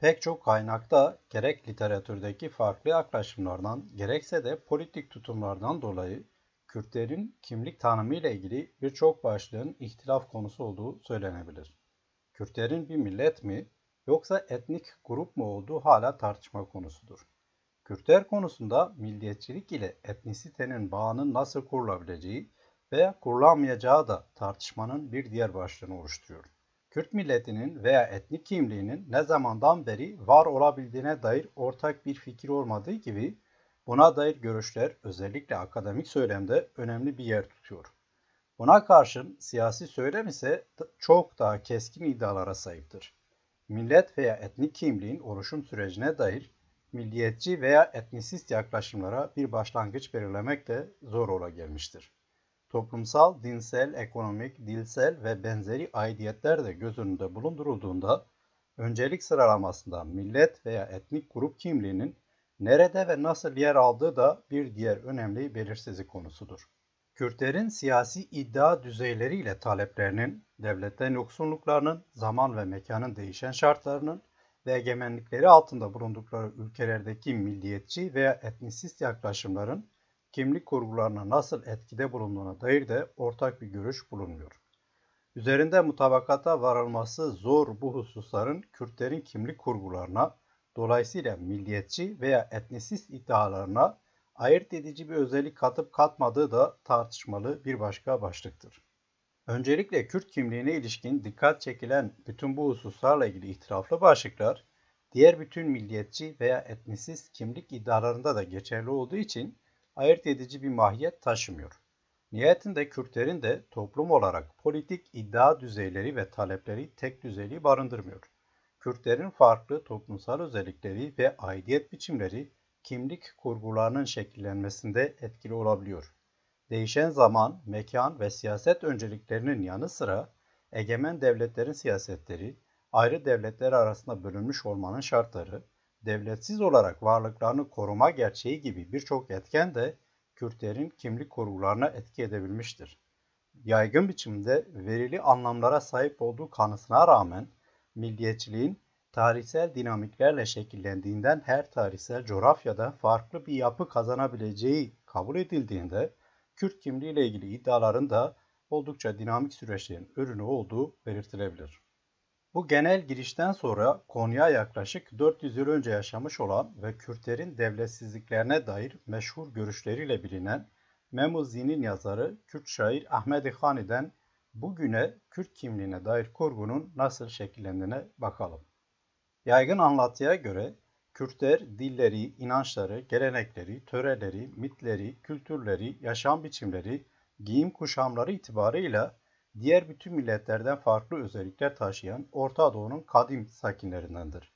Pek çok kaynakta gerek literatürdeki farklı yaklaşımlardan gerekse de politik tutumlardan dolayı Kürtlerin kimlik tanımı ile ilgili birçok başlığın ihtilaf konusu olduğu söylenebilir. Kürtlerin bir millet mi yoksa etnik grup mu olduğu hala tartışma konusudur. Kürtler konusunda milliyetçilik ile etnisitenin bağının nasıl kurulabileceği veya kurulamayacağı da tartışmanın bir diğer başlığını oluşturuyor. Kürt milletinin veya etnik kimliğinin ne zamandan beri var olabildiğine dair ortak bir fikir olmadığı gibi buna dair görüşler özellikle akademik söylemde önemli bir yer tutuyor. Buna karşın siyasi söylem ise çok daha keskin iddialara sahiptir. Millet veya etnik kimliğin oluşum sürecine dair milliyetçi veya etnisist yaklaşımlara bir başlangıç belirlemek de zor ola gelmiştir. Toplumsal, dinsel, ekonomik, dilsel ve benzeri aidiyetler de göz önünde bulundurulduğunda öncelik sıralamasında millet veya etnik grup kimliğinin nerede ve nasıl yer aldığı da bir diğer önemli belirsizlik konusudur. Kürtlerin siyasi iddia düzeyleriyle taleplerinin, devletten yoksunluklarının, zaman ve mekanın değişen şartlarının ve egemenlikleri altında bulundukları ülkelerdeki milliyetçi veya etnisist yaklaşımların kimlik kurgularına nasıl etkide bulunduğuna dair de ortak bir görüş bulunmuyor. Üzerinde mutabakata varılması zor bu hususların Kürtlerin kimlik kurgularına, dolayısıyla milliyetçi veya etnisist iddialarına ayırt edici bir özellik katıp katmadığı da tartışmalı bir başka başlıktır. Öncelikle Kürt kimliğine ilişkin dikkat çekilen bütün bu hususlarla ilgili ihtilaflı başlıklar, diğer bütün milliyetçi veya etnisist kimlik iddialarında da geçerli olduğu için ayırt edici bir mahiyet taşımıyor. Nihayetinde Kürtlerin de toplum olarak politik iddia düzeyleri ve talepleri tek düzeyli barındırmıyor. Kürtlerin farklı toplumsal özellikleri ve aidiyet biçimleri kimlik kurgularının şekillenmesinde etkili olabiliyor. Değişen zaman, mekan ve siyaset önceliklerinin yanı sıra egemen devletlerin siyasetleri, ayrı devletler arasında bölünmüş olmanın şartları, devletsiz olarak varlıklarını koruma gerçeği gibi birçok etken de Kürtlerin kimlik kurgularına etki edebilmiştir. Yaygın biçimde verili anlamlara sahip olduğu kanısına rağmen milliyetçiliğin tarihsel dinamiklerle şekillendiğinden her tarihsel coğrafyada farklı bir yapı kazanabileceği kabul edildiğinde Kürt kimliği ile ilgili iddiaların da oldukça dinamik süreçlerin ürünü olduğu belirtilebilir. Bu genel girişten sonra Konya yaklaşık 400 yıl önce yaşamış olan ve Kürtlerin devletsizliklerine dair meşhur görüşleriyle bilinen Memuzi'nin yazarı Kürt şair Ahmet Hani'den bugüne Kürt kimliğine dair kurgunun nasıl şekillendiğine bakalım. Yaygın anlatıya göre Kürtler dilleri, inançları, gelenekleri, töreleri, mitleri, kültürleri, yaşam biçimleri, giyim kuşamları itibarıyla diğer bütün milletlerden farklı özellikler taşıyan Orta Doğu'nun kadim sakinlerindendir.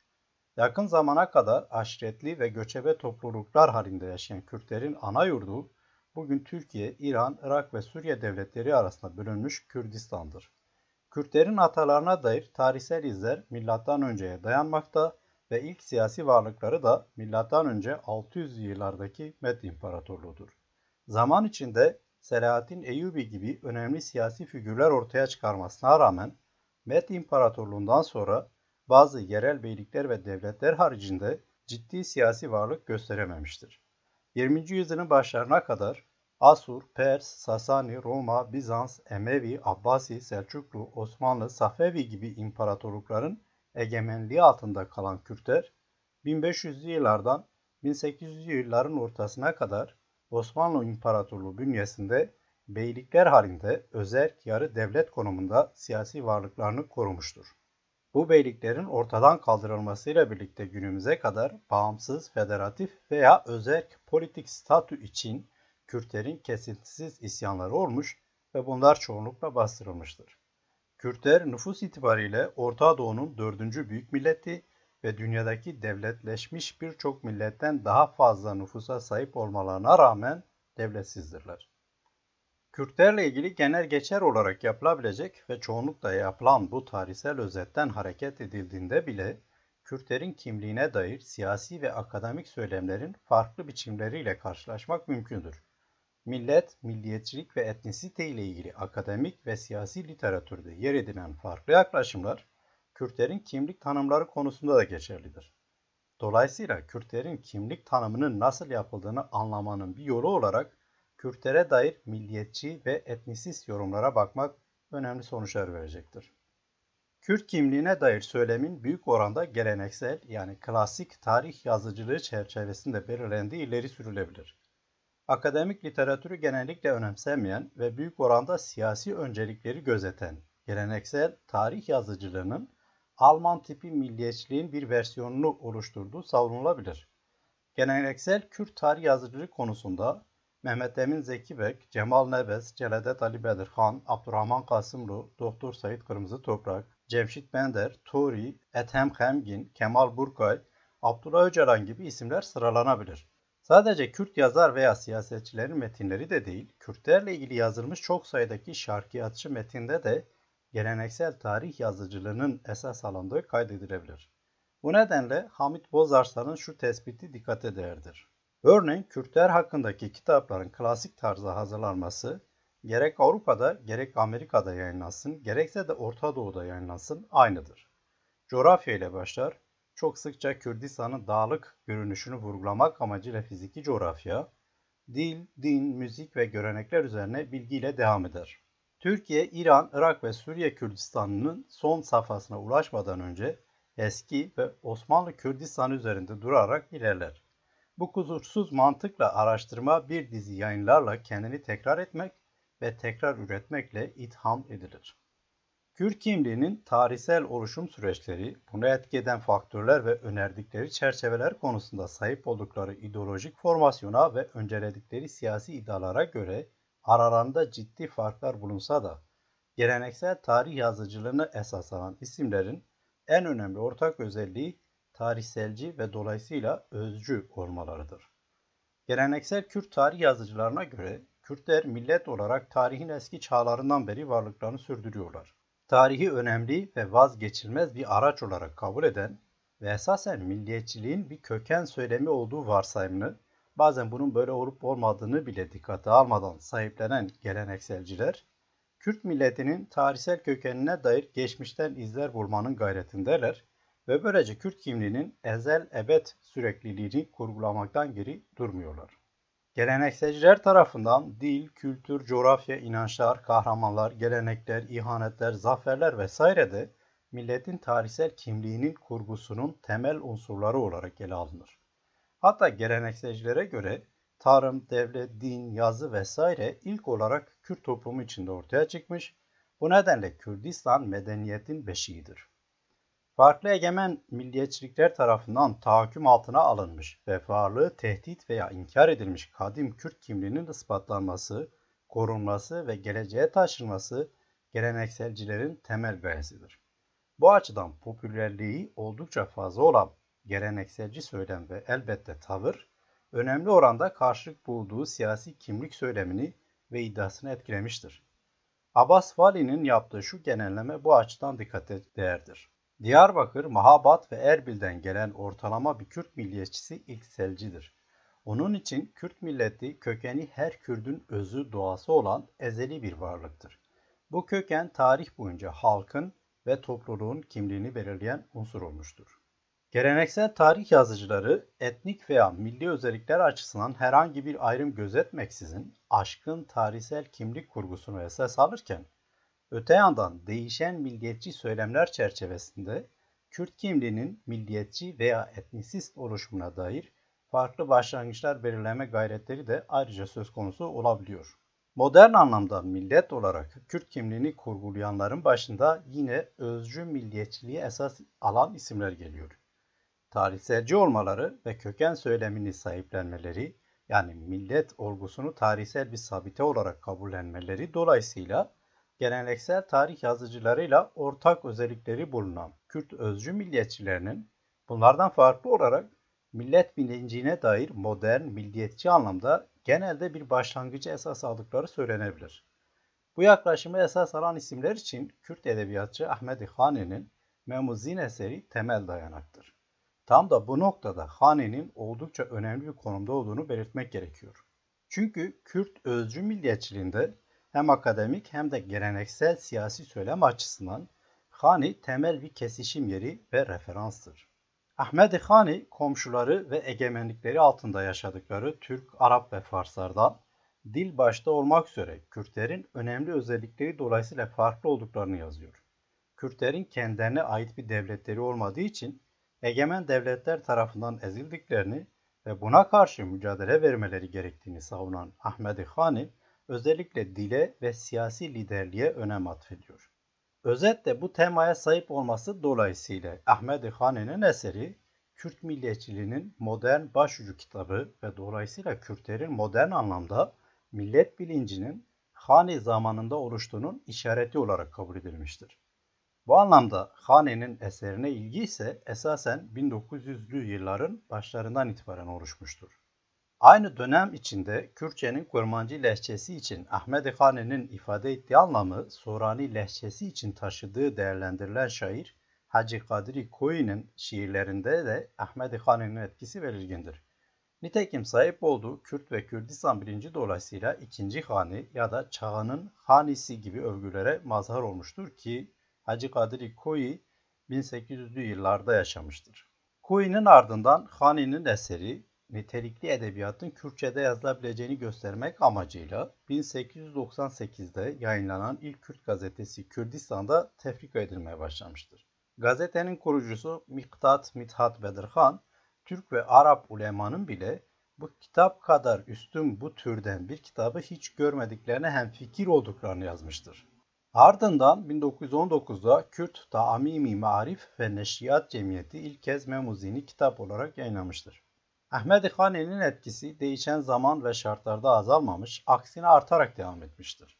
Yakın zamana kadar aşiretli ve göçebe topluluklar halinde yaşayan Kürtlerin ana yurdu bugün Türkiye, İran, Irak ve Suriye devletleri arasında bölünmüş Kürdistan'dır. Kürtlerin atalarına dair tarihsel izler milattan önceye dayanmakta ve ilk siyasi varlıkları da milattan önce 600 yıllardaki Med İmparatorluğu'dur. Zaman içinde Selahaddin Eyyubi gibi önemli siyasi figürler ortaya çıkarmasına rağmen Med İmparatorluğundan sonra bazı yerel beylikler ve devletler haricinde ciddi siyasi varlık gösterememiştir. 20. yüzyılın başlarına kadar Asur, Pers, Sasani, Roma, Bizans, Emevi, Abbasi, Selçuklu, Osmanlı, Safevi gibi imparatorlukların egemenliği altında kalan Kürtler 1500'lü yıllardan 1800'lü yılların ortasına kadar Osmanlı İmparatorluğu bünyesinde beylikler halinde özerk yarı devlet konumunda siyasi varlıklarını korumuştur. Bu beyliklerin ortadan kaldırılmasıyla birlikte günümüze kadar bağımsız, federatif veya özerk politik statü için Kürtlerin kesintisiz isyanları olmuş ve bunlar çoğunlukla bastırılmıştır. Kürtler nüfus itibariyle Orta Doğu'nun dördüncü büyük milleti ve dünyadaki devletleşmiş birçok milletten daha fazla nüfusa sahip olmalarına rağmen devletsizdirler. Kürtlerle ilgili genel geçer olarak yapılabilecek ve çoğunlukla yapılan bu tarihsel özetten hareket edildiğinde bile Kürtlerin kimliğine dair siyasi ve akademik söylemlerin farklı biçimleriyle karşılaşmak mümkündür. Millet, milliyetçilik ve etnisite ile ilgili akademik ve siyasi literatürde yer edinen farklı yaklaşımlar, Kürtlerin kimlik tanımları konusunda da geçerlidir. Dolayısıyla Kürtlerin kimlik tanımının nasıl yapıldığını anlamanın bir yolu olarak Kürtlere dair milliyetçi ve etnisist yorumlara bakmak önemli sonuçlar verecektir. Kürt kimliğine dair söylemin büyük oranda geleneksel yani klasik tarih yazıcılığı çerçevesinde belirlendiği ileri sürülebilir. Akademik literatürü genellikle önemsemeyen ve büyük oranda siyasi öncelikleri gözeten geleneksel tarih yazıcılığının Alman tipi milliyetçiliğin bir versiyonunu oluşturduğu savunulabilir. Geleneksel Kürt tarih yazıcılığı konusunda Mehmet Emin Zekibek, Cemal Nebez, Celedet Ali Bedirhan, Abdurrahman Kasımlı, Doktor Sayit Kırmızı Toprak, Cemşit Bender, Tori, Ethem Hemgin, Kemal Burkay, Abdullah Öcalan gibi isimler sıralanabilir. Sadece Kürt yazar veya siyasetçilerin metinleri de değil, Kürtlerle ilgili yazılmış çok sayıdaki şarkiyatçı metinde de geleneksel tarih yazıcılığının esas alındığı kaydedilebilir. Bu nedenle Hamit Bozarslan'ın şu tespiti dikkate değerdir. Örneğin Kürtler hakkındaki kitapların klasik tarzda hazırlanması gerek Avrupa'da gerek Amerika'da yayınlansın, gerekse de Orta Doğu'da yayınlansın aynıdır. Coğrafya ile başlar, çok sıkça Kürdistan'ın dağlık görünüşünü vurgulamak amacıyla fiziki coğrafya, dil, din, müzik ve görenekler üzerine bilgiyle devam eder. Türkiye, İran, Irak ve Suriye Kürdistan'ının son safhasına ulaşmadan önce eski ve Osmanlı Kürdistan üzerinde durarak ilerler. Bu kusursuz mantıkla araştırma bir dizi yayınlarla kendini tekrar etmek ve tekrar üretmekle itham edilir. Kürt kimliğinin tarihsel oluşum süreçleri, bunu etki eden faktörler ve önerdikleri çerçeveler konusunda sahip oldukları ideolojik formasyona ve önceledikleri siyasi iddialara göre aralarında ciddi farklar bulunsa da geleneksel tarih yazıcılığını esas alan isimlerin en önemli ortak özelliği tarihselci ve dolayısıyla özcü olmalarıdır. Geleneksel Kürt tarih yazıcılarına göre Kürtler millet olarak tarihin eski çağlarından beri varlıklarını sürdürüyorlar. Tarihi önemli ve vazgeçilmez bir araç olarak kabul eden ve esasen milliyetçiliğin bir köken söylemi olduğu varsayımını, bazen bunun böyle olup olmadığını bile dikkate almadan sahiplenen gelenekselciler, Kürt milletinin tarihsel kökenine dair geçmişten izler bulmanın gayretindeler ve böylece Kürt kimliğinin ezel ebed sürekliliğini kurgulamaktan geri durmuyorlar. Gelenekselciler tarafından dil, kültür, coğrafya, inançlar, kahramanlar, gelenekler, ihanetler, zaferler vesaire de milletin tarihsel kimliğinin kurgusunun temel unsurları olarak ele alınır. Hatta gelenekselcilere göre tarım, devlet, din, yazı vesaire ilk olarak Kürt toplumu içinde ortaya çıkmış. Bu nedenle Kürdistan medeniyetin beşiğidir farklı egemen milliyetçilikler tarafından tahakküm altına alınmış ve varlığı tehdit veya inkar edilmiş kadim Kürt kimliğinin ispatlanması, korunması ve geleceğe taşınması gelenekselcilerin temel gayesidir. Bu açıdan popülerliği oldukça fazla olan gelenekselci söylem ve elbette tavır, önemli oranda karşılık bulduğu siyasi kimlik söylemini ve iddiasını etkilemiştir. Abbas Vali'nin yaptığı şu genelleme bu açıdan dikkate değerdir. Diyarbakır, Mahabat ve Erbil'den gelen ortalama bir Kürt milliyetçisi ilk selcidir. Onun için Kürt milleti kökeni her Kürdün özü doğası olan ezeli bir varlıktır. Bu köken tarih boyunca halkın ve topluluğun kimliğini belirleyen unsur olmuştur. Geleneksel tarih yazıcıları etnik veya milli özellikler açısından herhangi bir ayrım gözetmeksizin aşkın tarihsel kimlik kurgusunu esas alırken Öte yandan değişen milliyetçi söylemler çerçevesinde Kürt kimliğinin milliyetçi veya etnisist oluşumuna dair farklı başlangıçlar belirleme gayretleri de ayrıca söz konusu olabiliyor. Modern anlamda millet olarak Kürt kimliğini kurgulayanların başında yine özcü milliyetçiliği esas alan isimler geliyor. Tarihselci olmaları ve köken söylemini sahiplenmeleri yani millet olgusunu tarihsel bir sabite olarak kabullenmeleri dolayısıyla geleneksel tarih yazıcılarıyla ortak özellikleri bulunan Kürt özcü milliyetçilerinin bunlardan farklı olarak millet bilincine dair modern milliyetçi anlamda genelde bir başlangıcı esas aldıkları söylenebilir. Bu yaklaşımı esas alan isimler için Kürt edebiyatçı Ahmet Hani'nin Memuzin eseri temel dayanaktır. Tam da bu noktada Hani'nin oldukça önemli bir konumda olduğunu belirtmek gerekiyor. Çünkü Kürt özcü milliyetçiliğinde hem akademik hem de geleneksel siyasi söylem açısından Hani temel bir kesişim yeri ve referanstır. Ahmet Hani komşuları ve egemenlikleri altında yaşadıkları Türk, Arap ve Farslardan dil başta olmak üzere Kürtlerin önemli özellikleri dolayısıyla farklı olduklarını yazıyor. Kürtlerin kendilerine ait bir devletleri olmadığı için egemen devletler tarafından ezildiklerini ve buna karşı mücadele vermeleri gerektiğini savunan Ahmet Hani özellikle dile ve siyasi liderliğe önem atfediyor. Özetle bu temaya sahip olması dolayısıyla Ahmet Hane'nin eseri Kürt milliyetçiliğinin modern başucu kitabı ve dolayısıyla Kürtlerin modern anlamda millet bilincinin Hani zamanında oluştuğunun işareti olarak kabul edilmiştir. Bu anlamda Hane'nin eserine ilgi ise esasen 1900'lü yılların başlarından itibaren oluşmuştur. Aynı dönem içinde Kürtçenin Kurmancı lehçesi için Ahmet Hane'nin ifade ettiği anlamı Sorani lehçesi için taşıdığı değerlendirilen şair Hacı Kadri Koyu'nun şiirlerinde de Ahmet Hane'nin etkisi belirgindir. Nitekim sahip olduğu Kürt ve Kürdistan birinci dolayısıyla ikinci hani ya da çağının hanisi gibi övgülere mazhar olmuştur ki Hacı Kadri Koyu 1800'lü yıllarda yaşamıştır. Koyu'nun ardından Hani'nin eseri nitelikli edebiyatın Kürtçe'de yazılabileceğini göstermek amacıyla 1898'de yayınlanan ilk Kürt gazetesi Kürdistan'da tefrika edilmeye başlamıştır. Gazetenin kurucusu Miktat Mithat Bedirhan, Türk ve Arap ulemanın bile bu kitap kadar üstün bu türden bir kitabı hiç görmediklerine hem fikir olduklarını yazmıştır. Ardından 1919'da Kürt Taamimi Marif ve Neşriyat Cemiyeti ilk kez Memuzini kitap olarak yayınlamıştır. Ahmet Hane'nin etkisi değişen zaman ve şartlarda azalmamış, aksine artarak devam etmiştir.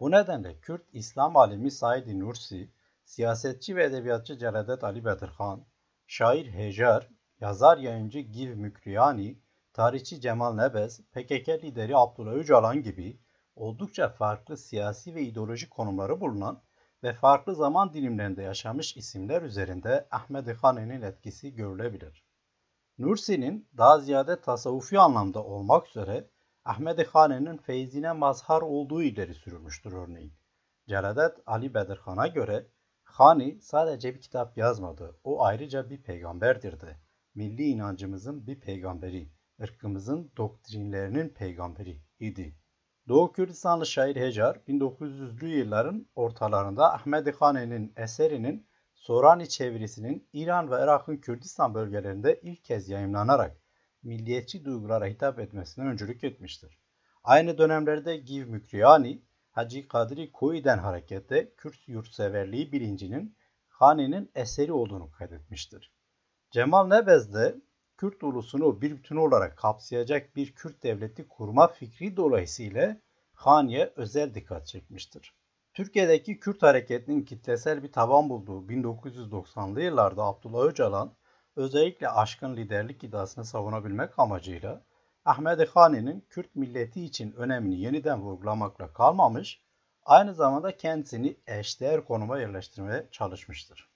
Bu nedenle Kürt İslam alimi Said Nursi, siyasetçi ve edebiyatçı Celadet Ali Bedirhan, şair Hejar, yazar yayıncı Giv Mükriyani, tarihçi Cemal Nebez, PKK lideri Abdullah Öcalan gibi oldukça farklı siyasi ve ideolojik konumları bulunan ve farklı zaman dilimlerinde yaşamış isimler üzerinde Ahmet Hane'nin etkisi görülebilir. Nursi'nin daha ziyade tasavvufi anlamda olmak üzere Ahmet Hane'nin feyzine mazhar olduğu ileri sürülmüştür örneğin. Celadet Ali Bedirhan'a göre Hani sadece bir kitap yazmadı, o ayrıca bir peygamberdir de. Milli inancımızın bir peygamberi, ırkımızın doktrinlerinin peygamberi idi. Doğu Kürdistanlı şair Hecar 1900'lü yılların ortalarında Ahmet Hane'nin eserinin Sorani çevirisinin İran ve Irak'ın Kürdistan bölgelerinde ilk kez yayımlanarak milliyetçi duygulara hitap etmesine öncülük etmiştir. Aynı dönemlerde Giv Mükriyani, Hacı Kadri Koi'den hareketle Kürt yurtseverliği bilincinin Hane'nin eseri olduğunu kaydetmiştir. Cemal Nebez de Kürt ulusunu bir bütün olarak kapsayacak bir Kürt devleti kurma fikri dolayısıyla Hani'ye özel dikkat çekmiştir. Türkiye'deki Kürt hareketinin kitlesel bir taban bulduğu 1990'lı yıllarda Abdullah Öcalan özellikle aşkın liderlik iddiasını savunabilmek amacıyla Ahmet Hani'nin Kürt milleti için önemini yeniden vurgulamakla kalmamış, aynı zamanda kendisini eşdeğer konuma yerleştirmeye çalışmıştır.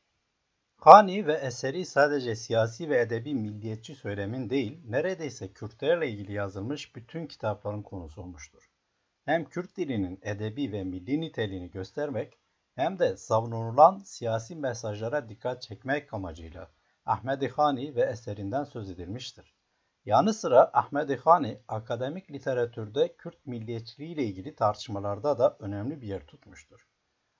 Hani ve eseri sadece siyasi ve edebi milliyetçi söylemin değil, neredeyse Kürtlerle ilgili yazılmış bütün kitapların konusu olmuştur. Hem Kürt dilinin edebi ve milli niteliğini göstermek, hem de savunulan siyasi mesajlara dikkat çekmek amacıyla Ahmet Hani ve eserinden söz edilmiştir. Yanı sıra Ahmet Hani akademik literatürde Kürt milliyetçiliği ile ilgili tartışmalarda da önemli bir yer tutmuştur.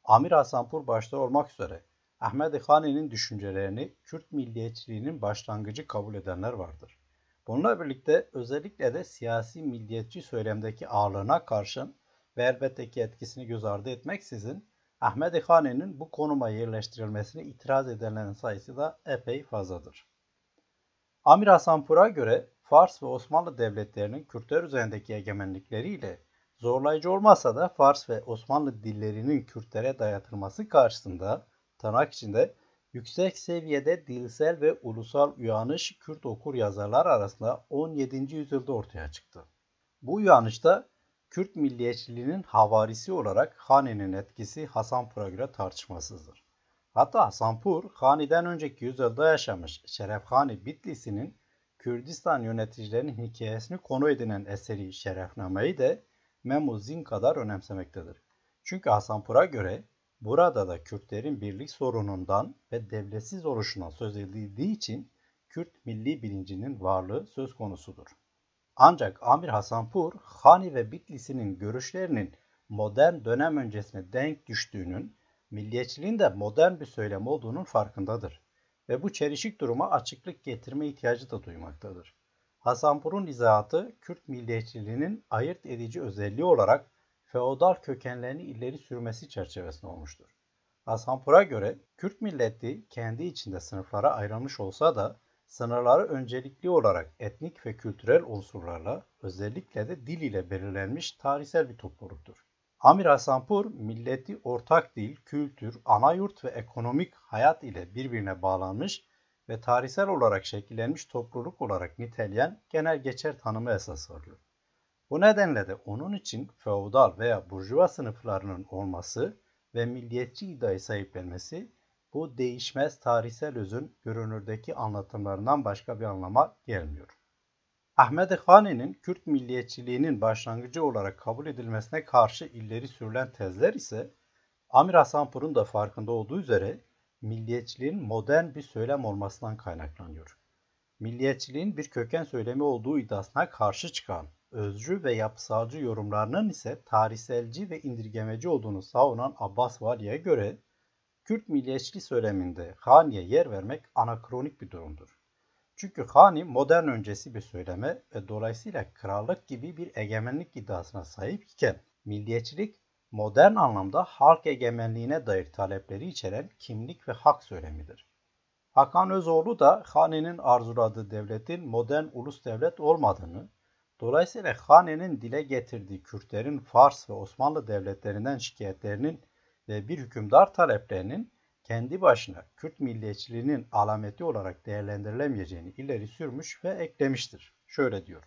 Amir Hasanpur başta olmak üzere Ahmet Hani'nin düşüncelerini Kürt milliyetçiliğinin başlangıcı kabul edenler vardır. Bununla birlikte özellikle de siyasi milliyetçi söylemdeki ağırlığına karşın ve elbette ki etkisini göz ardı etmeksizin Ahmet Hani'nin bu konuma yerleştirilmesine itiraz edenlerin sayısı da epey fazladır. Amir Hasanpur'a göre Fars ve Osmanlı devletlerinin Kürtler üzerindeki egemenlikleriyle zorlayıcı olmasa da Fars ve Osmanlı dillerinin Kürtlere dayatılması karşısında tırnak içinde yüksek seviyede dilsel ve ulusal uyanış Kürt okur yazarlar arasında 17. yüzyılda ortaya çıktı. Bu uyanışta Kürt milliyetçiliğinin havarisi olarak Hani'nin etkisi Hasanpur'a göre tartışmasızdır. Hatta Hasanpur, Hani'den önceki yüzyılda yaşamış Şeref Hani Bitlisi'nin Kürdistan yöneticilerinin hikayesini konu edinen eseri Şerefname'yi de Memuzin kadar önemsemektedir. Çünkü Hasanpur'a göre Burada da Kürtlerin birlik sorunundan ve devletsiz oluşundan söz edildiği için Kürt milli bilincinin varlığı söz konusudur. Ancak Amir Hasanpur, Hani ve Bitlis'inin görüşlerinin modern dönem öncesine denk düştüğünün, milliyetçiliğin de modern bir söylem olduğunun farkındadır ve bu çelişik duruma açıklık getirme ihtiyacı da duymaktadır. Hasanpur'un izahatı Kürt milliyetçiliğinin ayırt edici özelliği olarak feodal kökenlerini ileri sürmesi çerçevesinde olmuştur. Hasanpur'a göre Kürt milleti kendi içinde sınıflara ayrılmış olsa da sınırları öncelikli olarak etnik ve kültürel unsurlarla özellikle de dil ile belirlenmiş tarihsel bir topluluktur. Amir Hasanpur, milleti ortak dil, kültür, ana yurt ve ekonomik hayat ile birbirine bağlanmış ve tarihsel olarak şekillenmiş topluluk olarak niteleyen genel geçer tanımı esas alıyor. Bu nedenle de onun için feodal veya burjuva sınıflarının olması ve milliyetçi iddiayı sahiplenmesi bu değişmez tarihsel özün görünürdeki anlatımlarından başka bir anlama gelmiyor. Ahmet Hani'nin Kürt milliyetçiliğinin başlangıcı olarak kabul edilmesine karşı ileri sürülen tezler ise Amir Hasanpur'un da farkında olduğu üzere milliyetçiliğin modern bir söylem olmasından kaynaklanıyor. Milliyetçiliğin bir köken söylemi olduğu iddiasına karşı çıkan özcü ve yapısalcı yorumlarının ise tarihselci ve indirgemeci olduğunu savunan Abbas Vali'ye göre Kürt milliyetçiliği söyleminde Hani'ye yer vermek anakronik bir durumdur. Çünkü Hani modern öncesi bir söyleme ve dolayısıyla krallık gibi bir egemenlik iddiasına sahip iken milliyetçilik modern anlamda halk egemenliğine dair talepleri içeren kimlik ve hak söylemidir. Hakan Özoğlu da Hani'nin arzuladığı devletin modern ulus devlet olmadığını, dolayısıyla Hani'nin dile getirdiği Kürtlerin Fars ve Osmanlı devletlerinden şikayetlerinin ve bir hükümdar taleplerinin kendi başına Kürt milliyetçiliğinin alameti olarak değerlendirilemeyeceğini ileri sürmüş ve eklemiştir. Şöyle diyor.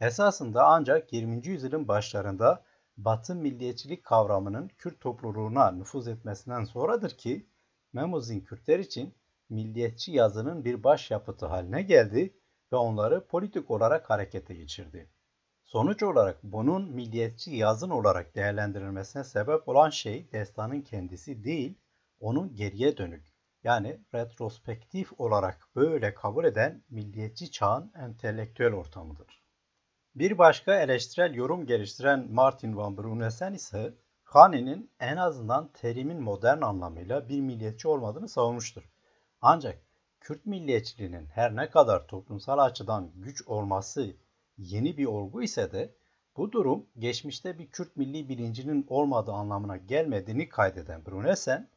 Esasında ancak 20. yüzyılın başlarında Batı milliyetçilik kavramının Kürt topluluğuna nüfuz etmesinden sonradır ki Memuzin Kürtler için milliyetçi yazının bir başyapıtı haline geldi ve onları politik olarak harekete geçirdi. Sonuç olarak bunun milliyetçi yazın olarak değerlendirilmesine sebep olan şey destanın kendisi değil, onun geriye dönük yani retrospektif olarak böyle kabul eden milliyetçi çağın entelektüel ortamıdır. Bir başka eleştirel yorum geliştiren Martin van Brunesen ise Hani'nin en azından terimin modern anlamıyla bir milliyetçi olmadığını savunmuştur. Ancak Kürt milliyetçiliğinin her ne kadar toplumsal açıdan güç olması yeni bir olgu ise de bu durum geçmişte bir Kürt milli bilincinin olmadığı anlamına gelmediğini kaydeden Brunesen,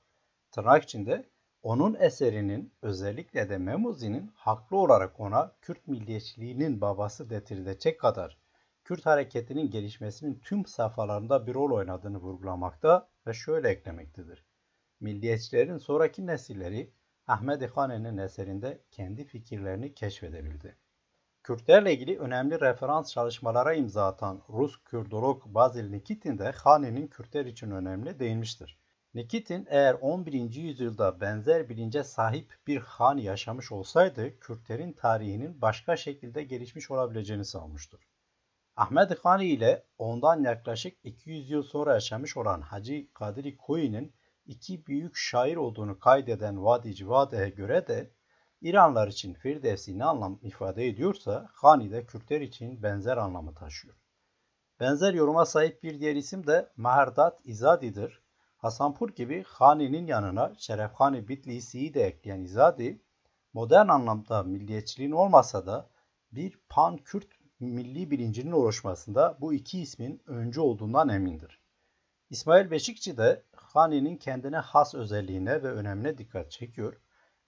tırnak içinde onun eserinin özellikle de Memuzi'nin haklı olarak ona Kürt milliyetçiliğinin babası detirilecek kadar Kürt hareketinin gelişmesinin tüm safhalarında bir rol oynadığını vurgulamakta ve şöyle eklemektedir. Milliyetçilerin sonraki nesilleri Ahmet Hane'nin eserinde kendi fikirlerini keşfedebildi. Kürtlerle ilgili önemli referans çalışmalara imza atan Rus Kürdolog Bazil Nikitin de Hane'nin Kürtler için önemli değinmiştir. Nikitin eğer 11. yüzyılda benzer bilince sahip bir han yaşamış olsaydı Kürtlerin tarihinin başka şekilde gelişmiş olabileceğini savmuştur. Ahmet Hani ile ondan yaklaşık 200 yıl sonra yaşamış olan Hacı Kadiri Koyu'nun iki büyük şair olduğunu kaydeden Vadi Civade'ye göre de İranlar için Firdevsi ne anlam ifade ediyorsa Hani de Kürtler için benzer anlamı taşıyor. Benzer yoruma sahip bir diğer isim de Maherdat İzadi'dir. Hasanpur gibi Hani'nin yanına Şerefhani Bitlisi'yi de ekleyen İzadi, modern anlamda milliyetçiliğin olmasa da bir pan-Kürt milli bilincinin oluşmasında bu iki ismin öncü olduğundan emindir. İsmail Beşikçi de Hani'nin kendine has özelliğine ve önemine dikkat çekiyor.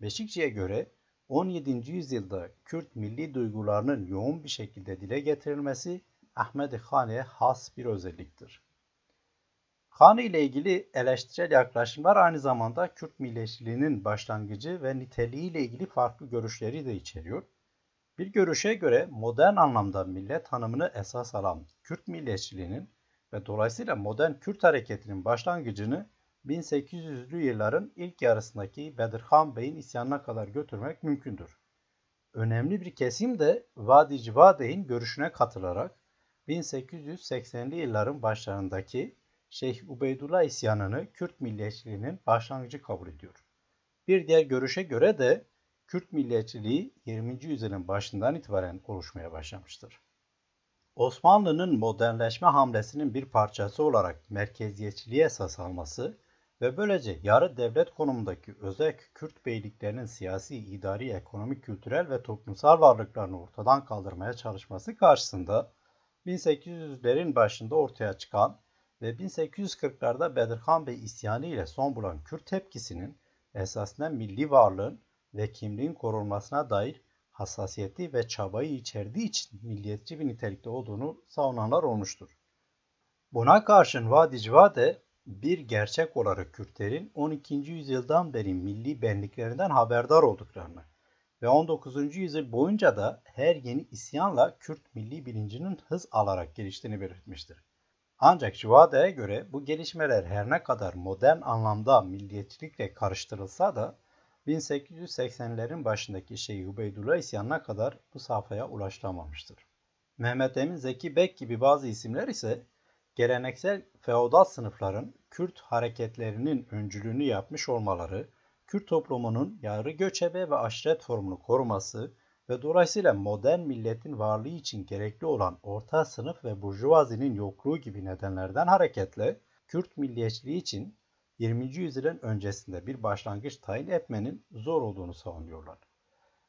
Beşikçi'ye göre 17. yüzyılda Kürt milli duygularının yoğun bir şekilde dile getirilmesi Ahmet Hani'ye has bir özelliktir. Hani ile ilgili eleştirel yaklaşımlar aynı zamanda Kürt milliyetçiliğinin başlangıcı ve niteliği ile ilgili farklı görüşleri de içeriyor. Bir görüşe göre modern anlamda millet tanımını esas alan Kürt milliyetçiliğinin ve dolayısıyla modern Kürt hareketinin başlangıcını 1800'lü yılların ilk yarısındaki Bedirhan Bey'in isyanına kadar götürmek mümkündür. Önemli bir kesim de Vadi Civadey'in görüşüne katılarak 1880'li yılların başlarındaki Şeyh Ubeydullah isyanını Kürt milliyetçiliğinin başlangıcı kabul ediyor. Bir diğer görüşe göre de Kürt milliyetçiliği 20. yüzyılın başından itibaren oluşmaya başlamıştır. Osmanlı'nın modernleşme hamlesinin bir parçası olarak merkeziyetçiliğe esas alması ve böylece yarı devlet konumundaki özel Kürt beyliklerinin siyasi, idari, ekonomik, kültürel ve toplumsal varlıklarını ortadan kaldırmaya çalışması karşısında 1800'lerin başında ortaya çıkan ve 1840'larda Bedirhan Bey isyanı ile son bulan Kürt tepkisinin esasında milli varlığın ve kimliğin korunmasına dair hassasiyeti ve çabayı içerdiği için milliyetçi bir nitelikte olduğunu savunanlar olmuştur. Buna karşın Vadicvade bir gerçek olarak Kürtlerin 12. yüzyıldan beri milli benliklerinden haberdar olduklarını ve 19. yüzyıl boyunca da her yeni isyanla Kürt milli bilincinin hız alarak geliştiğini belirtmiştir. Ancak Şivade'ye göre bu gelişmeler her ne kadar modern anlamda milliyetçilikle karıştırılsa da 1880'lerin başındaki Şeyh Ubeydullah isyanına kadar bu safhaya ulaşılamamıştır. Mehmet Emin Zeki Bek gibi bazı isimler ise geleneksel feodal sınıfların Kürt hareketlerinin öncülüğünü yapmış olmaları, Kürt toplumunun yarı göçebe ve aşiret formunu koruması ve dolayısıyla modern milletin varlığı için gerekli olan orta sınıf ve burjuvazinin yokluğu gibi nedenlerden hareketle Kürt milliyetçiliği için 20. yüzyılın öncesinde bir başlangıç tayin etmenin zor olduğunu savunuyorlar.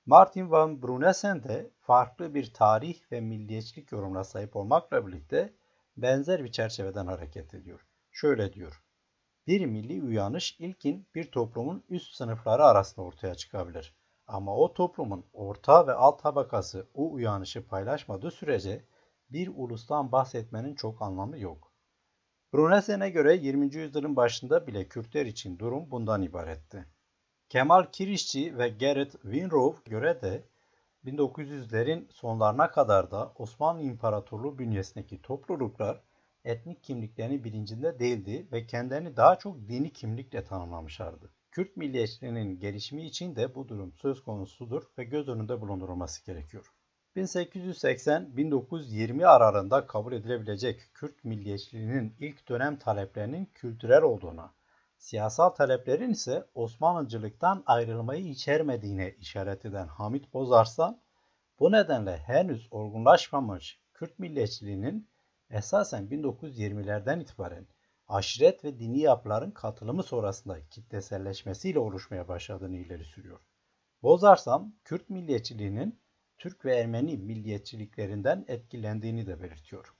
Martin van Brunesen de farklı bir tarih ve milliyetçilik yorumuna sahip olmakla birlikte benzer bir çerçeveden hareket ediyor. Şöyle diyor. Bir milli uyanış ilkin bir toplumun üst sınıfları arasında ortaya çıkabilir. Ama o toplumun orta ve alt tabakası o uyanışı paylaşmadığı sürece bir ulustan bahsetmenin çok anlamı yok. Brunesen'e göre 20. yüzyılın başında bile Kürtler için durum bundan ibaretti. Kemal Kirişçi ve Gerrit Winrow göre de 1900'lerin sonlarına kadar da Osmanlı İmparatorluğu bünyesindeki topluluklar etnik kimliklerini bilincinde değildi ve kendilerini daha çok dini kimlikle tanımlamışlardı. Kürt milliyetçiliğinin gelişimi için de bu durum söz konusudur ve göz önünde bulundurulması gerekiyor. 1880-1920 aralığında kabul edilebilecek Kürt milliyetçiliğinin ilk dönem taleplerinin kültürel olduğuna, siyasal taleplerin ise Osmanlıcılıktan ayrılmayı içermediğine işaret eden Hamit Bozarslan, bu nedenle henüz olgunlaşmamış Kürt milliyetçiliğinin esasen 1920'lerden itibaren aşiret ve dini yapıların katılımı sonrasında kitleselleşmesiyle oluşmaya başladığını ileri sürüyor. Bozarsam, Kürt milliyetçiliğinin Türk ve Ermeni milliyetçiliklerinden etkilendiğini de belirtiyor.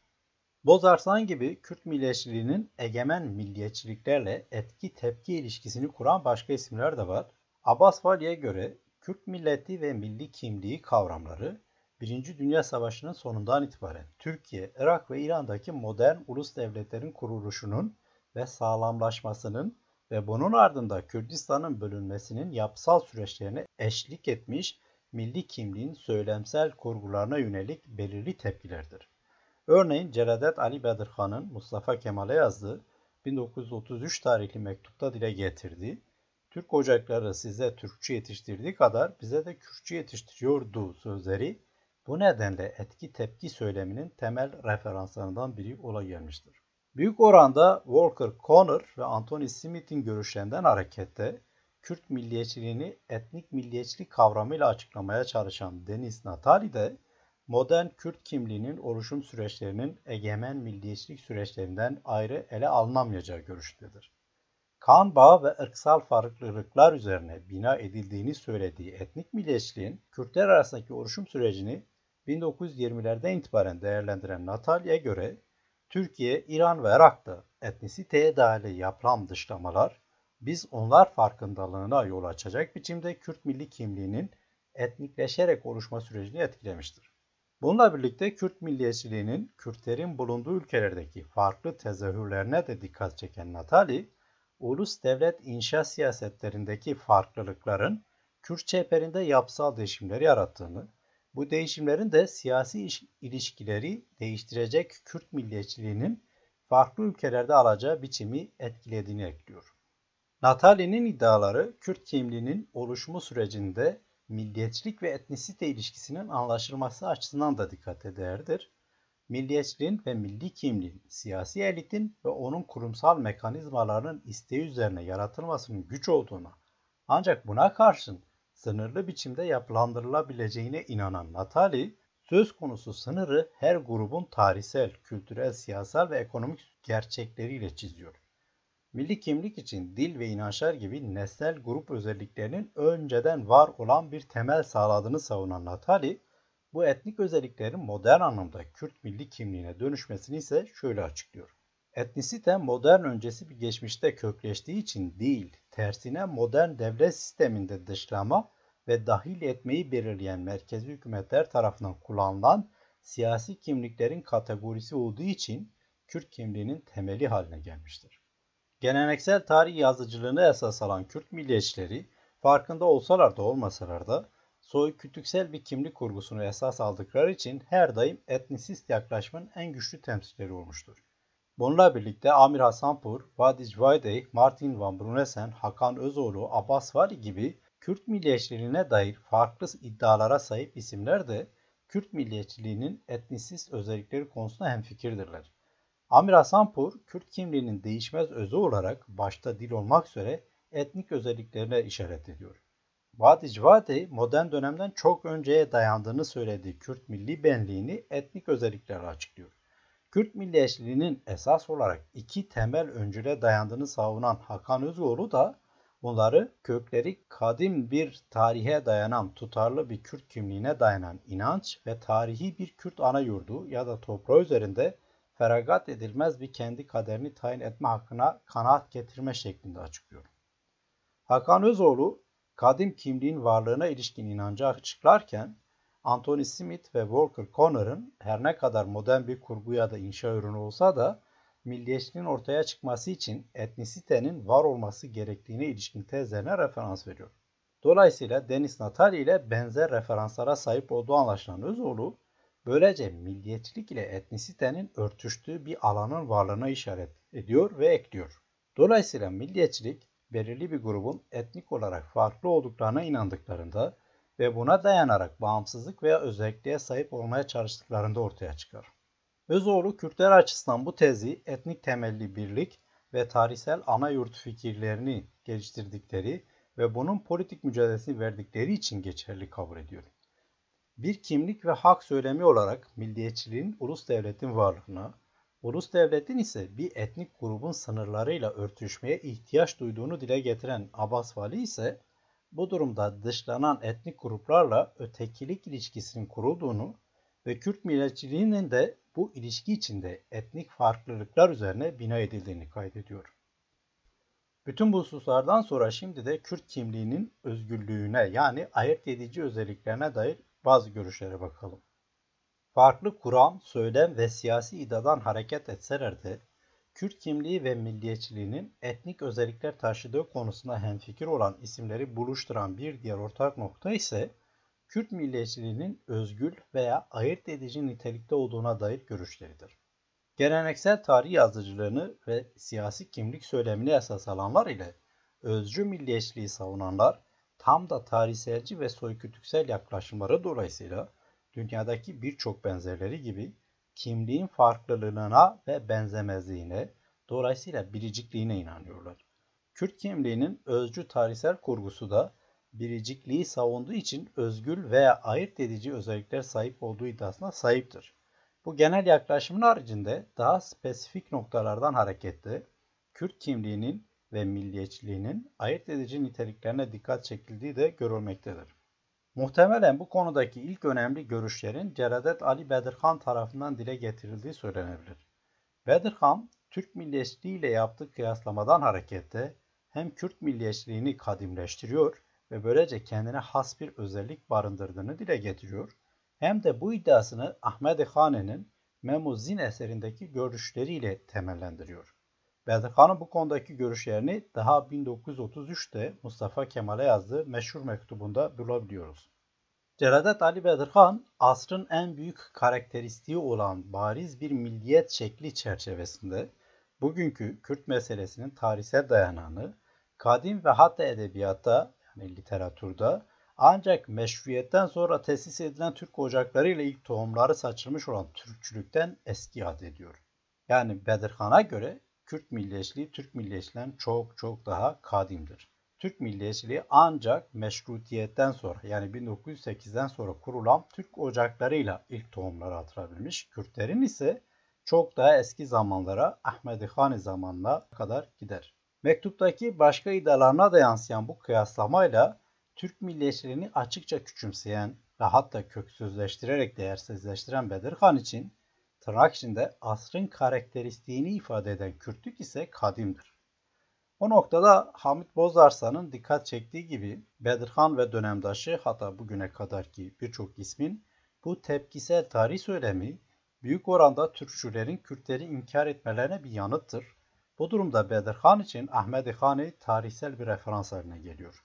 Bozarsan gibi Kürt milliyetçiliğinin egemen milliyetçiliklerle etki tepki ilişkisini kuran başka isimler de var. Abbas Vali'ye göre Kürt milleti ve milli kimliği kavramları Birinci Dünya Savaşı'nın sonundan itibaren Türkiye, Irak ve İran'daki modern ulus devletlerin kuruluşunun ve sağlamlaşmasının ve bunun ardında Kürdistan'ın bölünmesinin yapısal süreçlerine eşlik etmiş milli kimliğin söylemsel kurgularına yönelik belirli tepkilerdir. Örneğin Celadet Ali Bedirhan'ın Mustafa Kemal'e yazdığı 1933 tarihli mektupta dile getirdiği Türk ocakları size Türkçe yetiştirdiği kadar bize de Kürtçe yetiştiriyordu sözleri bu nedenle etki tepki söyleminin temel referanslarından biri ola gelmiştir. Büyük oranda Walker Conner ve Anthony Smith'in görüşlerinden hareketle Kürt milliyetçiliğini etnik milliyetçilik kavramıyla açıklamaya çalışan Deniz Natali de modern Kürt kimliğinin oluşum süreçlerinin egemen milliyetçilik süreçlerinden ayrı ele alınamayacağı görüşündedir. Kan bağı ve ırksal farklılıklar üzerine bina edildiğini söylediği etnik milliyetçiliğin Kürtler arasındaki oluşum sürecini 1920'lerden itibaren değerlendiren Natalya göre Türkiye, İran ve Irak'ta etnisiteye dair yapılan dışlamalar biz onlar farkındalığına yol açacak biçimde Kürt milli kimliğinin etnikleşerek oluşma sürecini etkilemiştir. Bununla birlikte Kürt milliyetçiliğinin Kürtlerin bulunduğu ülkelerdeki farklı tezahürlerine de dikkat çeken Natali, ulus devlet inşa siyasetlerindeki farklılıkların Kürt çeperinde yapısal değişimleri yarattığını, bu değişimlerin de siyasi ilişkileri değiştirecek Kürt milliyetçiliğinin farklı ülkelerde alacağı biçimi etkilediğini ekliyor. Natali'nin iddiaları Kürt kimliğinin oluşumu sürecinde milliyetçilik ve etnisite ilişkisinin anlaşılması açısından da dikkat değerlidir. milliyetçiliğin ve milli kimliğin, siyasi elitin ve onun kurumsal mekanizmalarının isteği üzerine yaratılmasının güç olduğuna, ancak buna karşın sınırlı biçimde yapılandırılabileceğine inanan Natali, söz konusu sınırı her grubun tarihsel, kültürel, siyasal ve ekonomik gerçekleriyle çiziyor. Milli kimlik için dil ve inançlar gibi nesnel grup özelliklerinin önceden var olan bir temel sağladığını savunan Natali, bu etnik özelliklerin modern anlamda Kürt milli kimliğine dönüşmesini ise şöyle açıklıyor. Etnisite modern öncesi bir geçmişte kökleştiği için değil, tersine modern devlet sisteminde dışlama ve dahil etmeyi belirleyen merkezi hükümetler tarafından kullanılan siyasi kimliklerin kategorisi olduğu için Kürt kimliğinin temeli haline gelmiştir. Geleneksel tarih yazıcılığını esas alan Kürt milliyetçileri farkında olsalar da olmasalar da soy kütüksel bir kimlik kurgusunu esas aldıkları için her daim etnisist yaklaşımın en güçlü temsilcileri olmuştur. Bununla birlikte Amir Hasanpur, Vadic Vaydey, Martin Van Brunesen, Hakan Özoğlu, Abbas Vali gibi Kürt milliyetçiliğine dair farklı iddialara sahip isimler de Kürt milliyetçiliğinin etnisist özellikleri konusunda hemfikirdirler. Amir Hasanpur, Kürt kimliğinin değişmez özü olarak başta dil olmak üzere etnik özelliklerine işaret ediyor. Vadi, modern dönemden çok önceye dayandığını söylediği Kürt milli benliğini etnik özelliklerle açıklıyor. Kürt milliyetçiliğinin esas olarak iki temel öncüle dayandığını savunan Hakan Özoğlu da bunları kökleri kadim bir tarihe dayanan tutarlı bir Kürt kimliğine dayanan inanç ve tarihi bir Kürt ana yurdu ya da toprağı üzerinde feragat edilmez bir kendi kaderini tayin etme hakkına kanaat getirme şeklinde açıklıyor. Hakan Özoğlu, kadim kimliğin varlığına ilişkin inancı açıklarken, Anthony Smith ve Walker Connor'ın her ne kadar modern bir kurgu ya da inşa ürünü olsa da milliyetçiliğin ortaya çıkması için etnisitenin var olması gerektiğine ilişkin tezlerine referans veriyor. Dolayısıyla Deniz Natali ile benzer referanslara sahip olduğu anlaşılan Özoğlu, böylece milliyetçilik ile etnisitenin örtüştüğü bir alanın varlığına işaret ediyor ve ekliyor. Dolayısıyla milliyetçilik, belirli bir grubun etnik olarak farklı olduklarına inandıklarında ve buna dayanarak bağımsızlık veya özelliğe sahip olmaya çalıştıklarında ortaya çıkar. Özoğlu Kürtler açısından bu tezi etnik temelli birlik ve tarihsel ana yurt fikirlerini geliştirdikleri ve bunun politik mücadelesini verdikleri için geçerli kabul ediyor. Bir kimlik ve hak söylemi olarak milliyetçiliğin ulus devletin varlığına, ulus devletin ise bir etnik grubun sınırlarıyla örtüşmeye ihtiyaç duyduğunu dile getiren Abbas Vali ise bu durumda dışlanan etnik gruplarla ötekilik ilişkisinin kurulduğunu ve Kürt milliyetçiliğinin de bu ilişki içinde etnik farklılıklar üzerine bina edildiğini kaydediyor. Bütün bu hususlardan sonra şimdi de Kürt kimliğinin özgürlüğüne yani ayırt edici özelliklerine dair bazı görüşlere bakalım. Farklı kuram, söylem ve siyasi idadan hareket etseler de Kürt kimliği ve milliyetçiliğinin etnik özellikler taşıdığı konusunda hemfikir olan isimleri buluşturan bir diğer ortak nokta ise Kürt milliyetçiliğinin özgül veya ayırt edici nitelikte olduğuna dair görüşleridir. Geleneksel tarih yazıcılığını ve siyasi kimlik söylemini esas alanlar ile özcü milliyetçiliği savunanlar tam da tarihselci ve soykütüksel yaklaşımları dolayısıyla dünyadaki birçok benzerleri gibi kimliğin farklılığına ve benzemezliğine, dolayısıyla biricikliğine inanıyorlar. Kürt kimliğinin özcü tarihsel kurgusu da biricikliği savunduğu için özgül veya ayırt edici özellikler sahip olduğu iddiasına sahiptir. Bu genel yaklaşımın haricinde daha spesifik noktalardan hareketle Kürt kimliğinin ve milliyetçiliğinin ayırt edici niteliklerine dikkat çekildiği de görülmektedir. Muhtemelen bu konudaki ilk önemli görüşlerin Celadet Ali Bedirhan tarafından dile getirildiği söylenebilir. Bedirhan, Türk milliyetçiliği ile yaptığı kıyaslamadan hareketle hem Kürt milliyetçiliğini kadimleştiriyor ve böylece kendine has bir özellik barındırdığını dile getiriyor. Hem de bu iddiasını Ahmet Hane'nin Memuzin eserindeki görüşleriyle temellendiriyor. Bedirhan'ın bu konudaki görüşlerini daha 1933'te Mustafa Kemal'e yazdığı meşhur mektubunda bulabiliyoruz. Celadet Ali Bedirhan, asrın en büyük karakteristiği olan bariz bir milliyet şekli çerçevesinde bugünkü Kürt meselesinin tarihsel dayanağını kadim ve hatta edebiyatta yani literatürde Ancak meşruiyetten sonra tesis edilen Türk ocakları ilk tohumları saçılmış olan Türkçülükten eski ad ediyor. Yani Bedirhan'a göre Kürt milliyetçiliği Türk milliyetçiliğinden çok çok daha kadimdir. Türk milliyetçiliği ancak meşrutiyetten sonra yani 1908'den sonra kurulan Türk ocaklarıyla ilk tohumları atırabilmiş. Kürtlerin ise çok daha eski zamanlara Ahmedi Hani zamanına kadar gider. Mektuptaki başka iddialarına da yansıyan bu kıyaslamayla Türk milliyetçiliğini açıkça küçümseyen ve hatta köksüzleştirerek değersizleştiren Bedirhan için tırnak içinde asrın karakteristiğini ifade eden Kürtlük ise kadimdir. O noktada Hamit Bozarslan'ın dikkat çektiği gibi Bedirhan ve dönemdaşı hatta bugüne kadarki birçok ismin bu tepkisel tarih söylemi büyük oranda Türkçülerin Kürtleri inkar etmelerine bir yanıttır. Bu durumda Bedirhan için Ahmedi Hani tarihsel bir referans haline geliyor.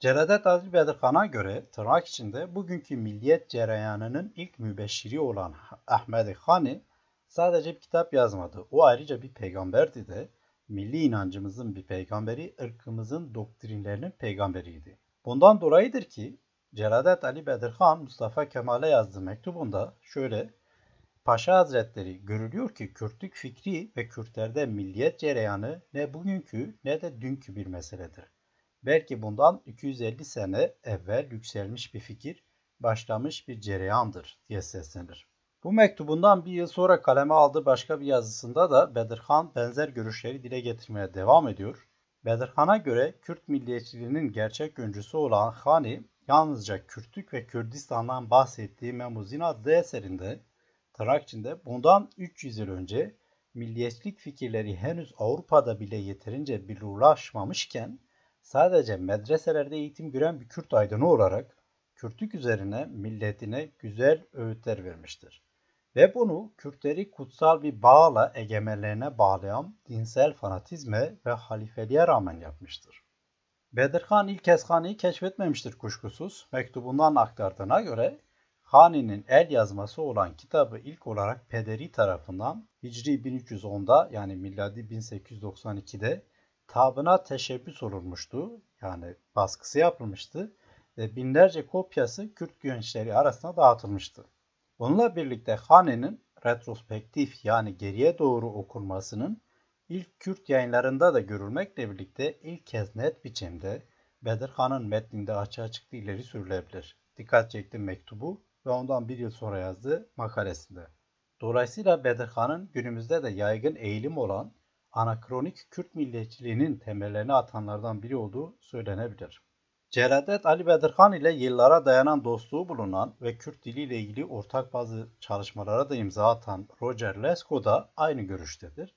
Celadet Adil Bedirhan'a göre tırnak içinde bugünkü milliyet cereyanının ilk mübeşşiri olan Ahmedi Hani sadece bir kitap yazmadı. O ayrıca bir peygamberdi de milli inancımızın bir peygamberi, ırkımızın doktrinlerinin peygamberiydi. Bundan dolayıdır ki Celadet Ali Bedirhan Mustafa Kemal'e yazdığı mektubunda şöyle Paşa Hazretleri görülüyor ki Kürtlük fikri ve Kürtlerde milliyet cereyanı ne bugünkü ne de dünkü bir meseledir. Belki bundan 250 sene evvel yükselmiş bir fikir, başlamış bir cereyandır diye seslenir. Bu mektubundan bir yıl sonra kaleme aldığı başka bir yazısında da Bedirhan benzer görüşleri dile getirmeye devam ediyor. Bedirhan'a göre Kürt milliyetçiliğinin gerçek öncüsü olan Hani, yalnızca Kürtlük ve Kürdistan'dan bahsettiği Memuzin adlı eserinde tırnak içinde bundan 300 yıl önce milliyetçilik fikirleri henüz Avrupa'da bile yeterince billurlaşmamışken sadece medreselerde eğitim gören bir Kürt aydını olarak Kürtlük üzerine milletine güzel öğütler vermiştir. Ve bunu Kürtleri kutsal bir bağla egemenlerine bağlayan dinsel fanatizme ve halifeliğe rağmen yapmıştır. Bedirhan ilk kez Hani'yi keşfetmemiştir kuşkusuz. Mektubundan aktardığına göre Hani'nin el yazması olan kitabı ilk olarak pederi tarafından Hicri 1310'da yani miladi 1892'de tabına teşebbüs olunmuştu. Yani baskısı yapılmıştı ve binlerce kopyası Kürt gençleri arasında dağıtılmıştı. Bununla birlikte Hane'nin retrospektif yani geriye doğru okunmasının ilk Kürt yayınlarında da görülmekle birlikte ilk kez net biçimde Bedirhan'ın metninde açığa çıktığı ileri sürülebilir. Dikkat çektim mektubu ve ondan bir yıl sonra yazdığı makalesinde. Dolayısıyla Bedirhan'ın günümüzde de yaygın eğilim olan anakronik Kürt milliyetçiliğinin temellerini atanlardan biri olduğu söylenebilir. Celadet Ali Bedirhan ile yıllara dayanan dostluğu bulunan ve Kürt dili ile ilgili ortak bazı çalışmalara da imza atan Roger Lesko da aynı görüştedir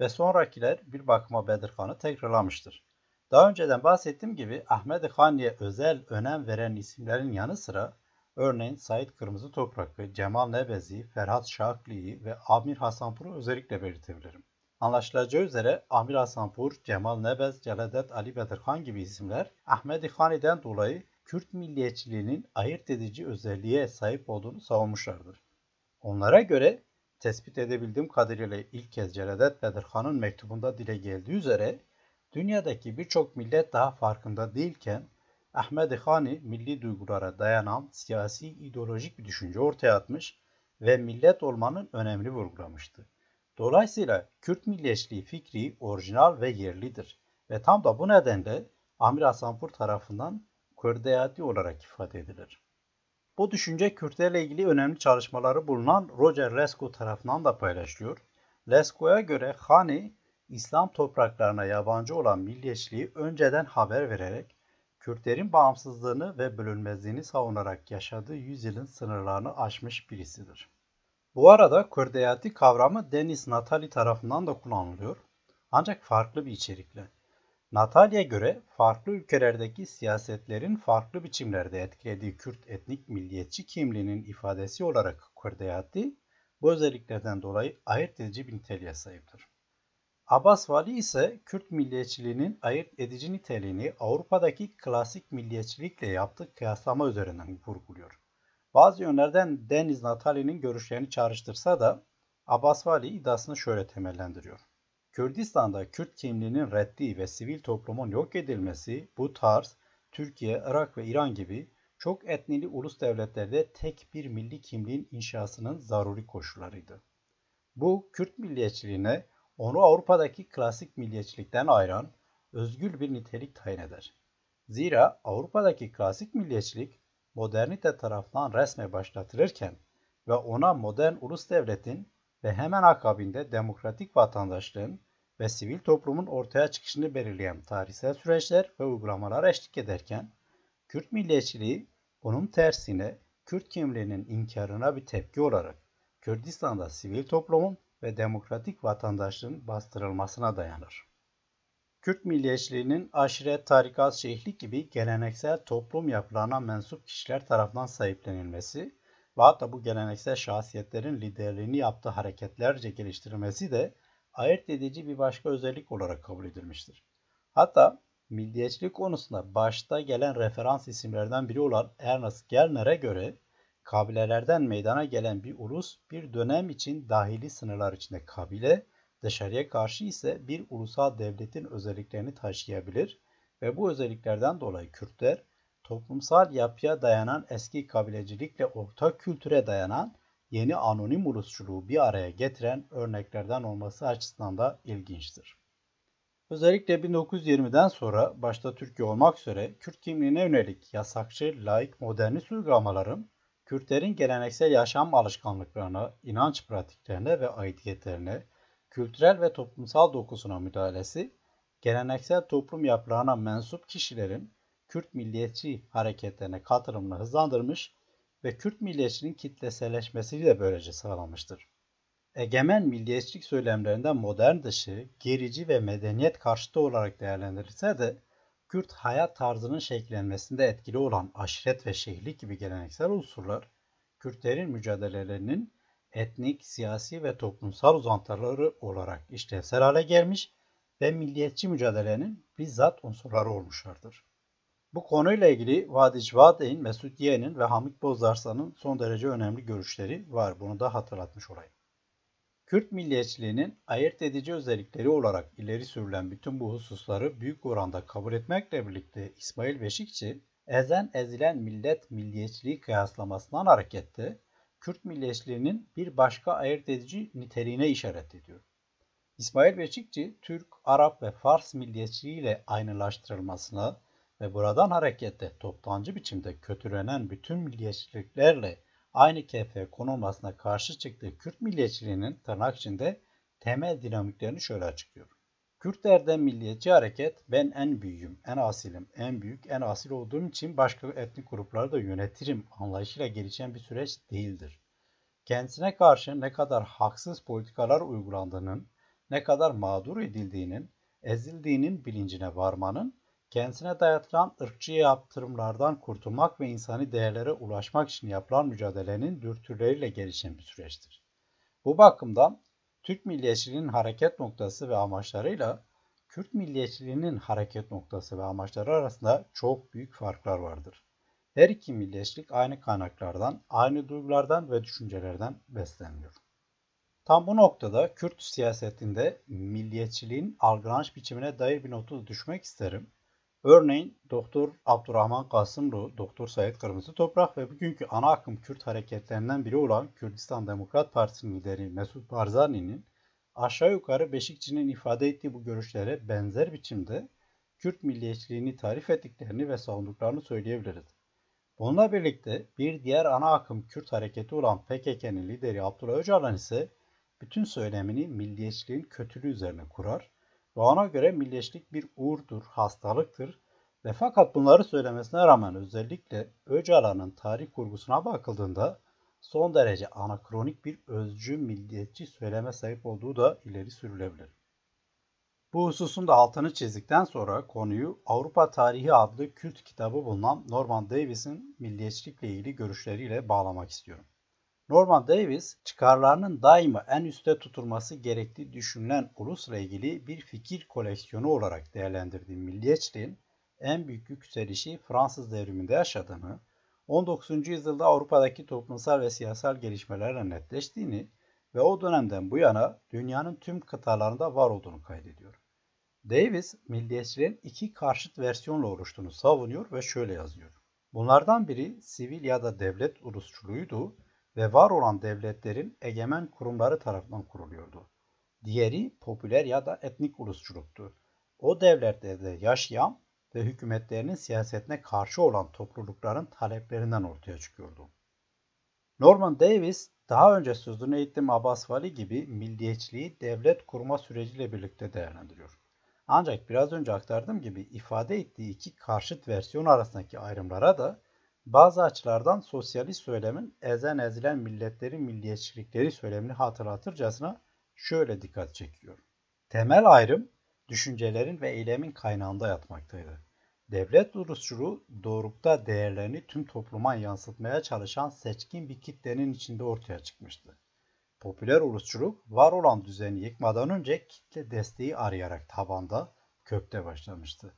ve sonrakiler bir bakıma Bedirhan'ı tekrarlamıştır. Daha önceden bahsettiğim gibi Ahmet Hani'ye özel önem veren isimlerin yanı sıra örneğin Said Kırmızı Toprak'ı, Cemal Nebezi, Ferhat Şakli'yi ve Amir Hasanpur'u özellikle belirtebilirim. Anlaşılacağı üzere Amir Hasanpur, Cemal Nebez, Celadet Ali Bedirhan gibi isimler Ahmedi Hani'den dolayı Kürt milliyetçiliğinin ayırt edici özelliğe sahip olduğunu savunmuşlardır. Onlara göre tespit edebildiğim kadarıyla ilk kez Celadet Bedirhan'ın mektubunda dile geldiği üzere dünyadaki birçok millet daha farkında değilken Ahmedi Hani milli duygulara dayanan siyasi ideolojik bir düşünce ortaya atmış ve millet olmanın önemli vurgulamıştı. Dolayısıyla Kürt milliyetçiliği fikri orijinal ve yerlidir ve tam da bu nedenle Amir Hasanpur tarafından Kürdeyati olarak ifade edilir. Bu düşünce Kürtlerle ilgili önemli çalışmaları bulunan Roger Lesko tarafından da paylaşılıyor. Lesko'ya göre Hani, İslam topraklarına yabancı olan milliyetçiliği önceden haber vererek Kürtlerin bağımsızlığını ve bölünmezliğini savunarak yaşadığı yüzyılın sınırlarını aşmış birisidir. Bu arada Kurdeyati kavramı Deniz Natali tarafından da kullanılıyor. Ancak farklı bir içerikle. Natali'ye göre farklı ülkelerdeki siyasetlerin farklı biçimlerde etkilediği Kürt etnik milliyetçi kimliğinin ifadesi olarak Kurdeyati bu özelliklerden dolayı ayırt edici bir niteliğe sahiptir. Abbas Vali ise Kürt milliyetçiliğinin ayırt edici niteliğini Avrupa'daki klasik milliyetçilikle yaptığı kıyaslama üzerinden vurguluyor. Bazı yönlerden Deniz Natali'nin görüşlerini çağrıştırsa da Abbas Vali iddiasını şöyle temellendiriyor. Kürdistan'da Kürt kimliğinin reddi ve sivil toplumun yok edilmesi bu tarz Türkiye, Irak ve İran gibi çok etnili ulus devletlerde tek bir milli kimliğin inşasının zaruri koşullarıydı. Bu Kürt milliyetçiliğine onu Avrupa'daki klasik milliyetçilikten ayıran özgül bir nitelik tayin eder. Zira Avrupa'daki klasik milliyetçilik modernite tarafından resme başlatılırken ve ona modern ulus devletin ve hemen akabinde demokratik vatandaşlığın ve sivil toplumun ortaya çıkışını belirleyen tarihsel süreçler ve uygulamalar eşlik ederken, Kürt milliyetçiliği bunun tersine Kürt kimliğinin inkarına bir tepki olarak Kürdistan'da sivil toplumun ve demokratik vatandaşlığın bastırılmasına dayanır. Kürt milliyetçiliğinin aşiret, tarikat, şeyhlik gibi geleneksel toplum yapılarına mensup kişiler tarafından sahiplenilmesi ve hatta bu geleneksel şahsiyetlerin liderliğini yaptığı hareketlerce geliştirilmesi de ayırt edici bir başka özellik olarak kabul edilmiştir. Hatta milliyetçilik konusunda başta gelen referans isimlerden biri olan Ernest Gellner'e göre kabilelerden meydana gelen bir ulus bir dönem için dahili sınırlar içinde kabile, dışarıya karşı ise bir ulusal devletin özelliklerini taşıyabilir ve bu özelliklerden dolayı Kürtler toplumsal yapıya dayanan eski kabilecilikle ortak kültüre dayanan yeni anonim ulusçuluğu bir araya getiren örneklerden olması açısından da ilginçtir. Özellikle 1920'den sonra başta Türkiye olmak üzere Kürt kimliğine yönelik yasakçı, laik, modernist uygulamaların Kürtlerin geleneksel yaşam alışkanlıklarına, inanç pratiklerine ve aidiyetlerine, kültürel ve toplumsal dokusuna müdahalesi, geleneksel toplum yapılarına mensup kişilerin Kürt milliyetçi hareketlerine katılımını hızlandırmış ve Kürt milliyetçiliğin kitleselleşmesi de böylece sağlanmıştır. Egemen milliyetçilik söylemlerinden modern dışı, gerici ve medeniyet karşıtı olarak değerlendirilse de Kürt hayat tarzının şekillenmesinde etkili olan aşiret ve şehirlik gibi geleneksel unsurlar, Kürtlerin mücadelelerinin etnik, siyasi ve toplumsal uzantıları olarak işlevsel hale gelmiş ve milliyetçi mücadelenin bizzat unsurları olmuşlardır. Bu konuyla ilgili Vadic Vadeyn, Mesut Yeğen'in ve Hamit Bozarsan'ın son derece önemli görüşleri var. Bunu da hatırlatmış olayım. Kürt milliyetçiliğinin ayırt edici özellikleri olarak ileri sürülen bütün bu hususları büyük oranda kabul etmekle birlikte İsmail Beşikçi, ezen ezilen millet milliyetçiliği kıyaslamasından hareketle Kürt milliyetçiliğinin bir başka ayırt edici niteliğine işaret ediyor. İsmail Beşikçi, Türk, Arap ve Fars milliyetçiliğiyle aynılaştırılmasına ve buradan hareketle toptancı biçimde kötülenen bütün milliyetçiliklerle aynı kefeye konulmasına karşı çıktığı Kürt milliyetçiliğinin tırnak içinde temel dinamiklerini şöyle açıklıyor. Kürtlerden milliyetçi hareket ben en büyüğüm, en asilim, en büyük, en asil olduğum için başka etnik grupları da yönetirim anlayışıyla gelişen bir süreç değildir. Kendisine karşı ne kadar haksız politikalar uygulandığının, ne kadar mağdur edildiğinin, ezildiğinin bilincine varmanın kendisine dayatılan ırkçı yaptırımlardan kurtulmak ve insani değerlere ulaşmak için yapılan mücadelenin dürtüleriyle gelişen bir süreçtir. Bu bakımdan Türk milliyetçiliğinin hareket noktası ve amaçlarıyla Kürt milliyetçiliğinin hareket noktası ve amaçları arasında çok büyük farklar vardır. Her iki milliyetçilik aynı kaynaklardan, aynı duygulardan ve düşüncelerden besleniyor. Tam bu noktada Kürt siyasetinde milliyetçiliğin algılanış biçimine dair bir notu düşmek isterim. Örneğin Doktor Abdurrahman Kasımlı, Doktor Said Kırmızı Toprak ve bugünkü ana akım Kürt hareketlerinden biri olan Kürdistan Demokrat Partisi'nin lideri Mesut Barzani'nin aşağı yukarı Beşikçi'nin ifade ettiği bu görüşlere benzer biçimde Kürt milliyetçiliğini tarif ettiklerini ve savunduklarını söyleyebiliriz. Bununla birlikte bir diğer ana akım Kürt hareketi olan PKK'nın lideri Abdullah Öcalan ise bütün söylemini milliyetçiliğin kötülüğü üzerine kurar ona göre milliyetçilik bir uğurdur, hastalıktır ve fakat bunları söylemesine rağmen özellikle Öcalan'ın tarih kurgusuna bakıldığında son derece anakronik bir özcü milliyetçi söyleme sahip olduğu da ileri sürülebilir. Bu hususun da altını çizdikten sonra konuyu Avrupa Tarihi adlı kült kitabı bulunan Norman Davis'in milliyetçilikle ilgili görüşleriyle bağlamak istiyorum. Norman Davis, çıkarlarının daima en üstte tutulması gerektiği düşünülen ulusla ilgili bir fikir koleksiyonu olarak değerlendirdiği milliyetçiliğin en büyük yükselişi Fransız devriminde yaşadığını, 19. yüzyılda Avrupa'daki toplumsal ve siyasal gelişmelerle netleştiğini ve o dönemden bu yana dünyanın tüm kıtalarında var olduğunu kaydediyor. Davis, milliyetçiliğin iki karşıt versiyonla oluştuğunu savunuyor ve şöyle yazıyor. Bunlardan biri sivil ya da devlet ulusçuluğuydu ve var olan devletlerin egemen kurumları tarafından kuruluyordu. Diğeri popüler ya da etnik ulusçuluktu. O devletlerde yaşayan ve hükümetlerinin siyasetine karşı olan toplulukların taleplerinden ortaya çıkıyordu. Norman Davis daha önce sözünü ettiğim Abbas Vali gibi milliyetçiliği devlet kurma süreciyle birlikte değerlendiriyor. Ancak biraz önce aktardığım gibi ifade ettiği iki karşıt versiyon arasındaki ayrımlara da bazı açılardan sosyalist söylemin ezen ezilen milletlerin milliyetçilikleri söylemini hatırlatırcasına şöyle dikkat çekiyor. Temel ayrım düşüncelerin ve eylemin kaynağında yatmaktaydı. Devlet ulusçuluğu doğrukta değerlerini tüm topluma yansıtmaya çalışan seçkin bir kitlenin içinde ortaya çıkmıştı. Popüler ulusçuluk var olan düzeni yıkmadan önce kitle desteği arayarak tabanda, kökte başlamıştı.